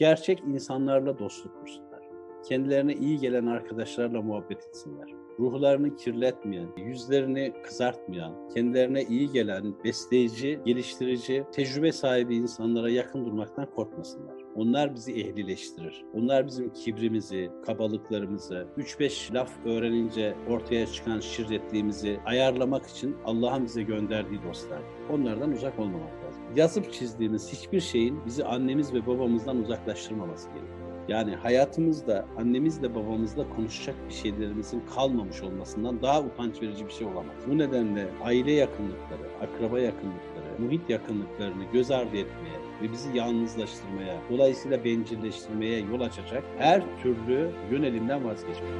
Gerçek insanlarla dostluk kursunlar. Kendilerine iyi gelen arkadaşlarla muhabbet etsinler ruhlarını kirletmeyen, yüzlerini kızartmayan, kendilerine iyi gelen, besleyici, geliştirici, tecrübe sahibi insanlara yakın durmaktan korkmasınlar. Onlar bizi ehlileştirir. Onlar bizim kibrimizi, kabalıklarımızı, 3-5 laf öğrenince ortaya çıkan şirretliğimizi ayarlamak için Allah'ın bize gönderdiği dostlar. Onlardan uzak olmamak lazım. Yazıp çizdiğimiz hiçbir şeyin bizi annemiz ve babamızdan uzaklaştırmaması gerekiyor. Yani hayatımızda annemizle babamızla konuşacak bir şeylerimizin kalmamış olmasından daha utanç verici bir şey olamaz. Bu nedenle aile yakınlıkları, akraba yakınlıkları, muhit yakınlıklarını göz ardı etmeye ve bizi yalnızlaştırmaya, dolayısıyla bencilleştirmeye yol açacak her türlü yönelimden vazgeçmek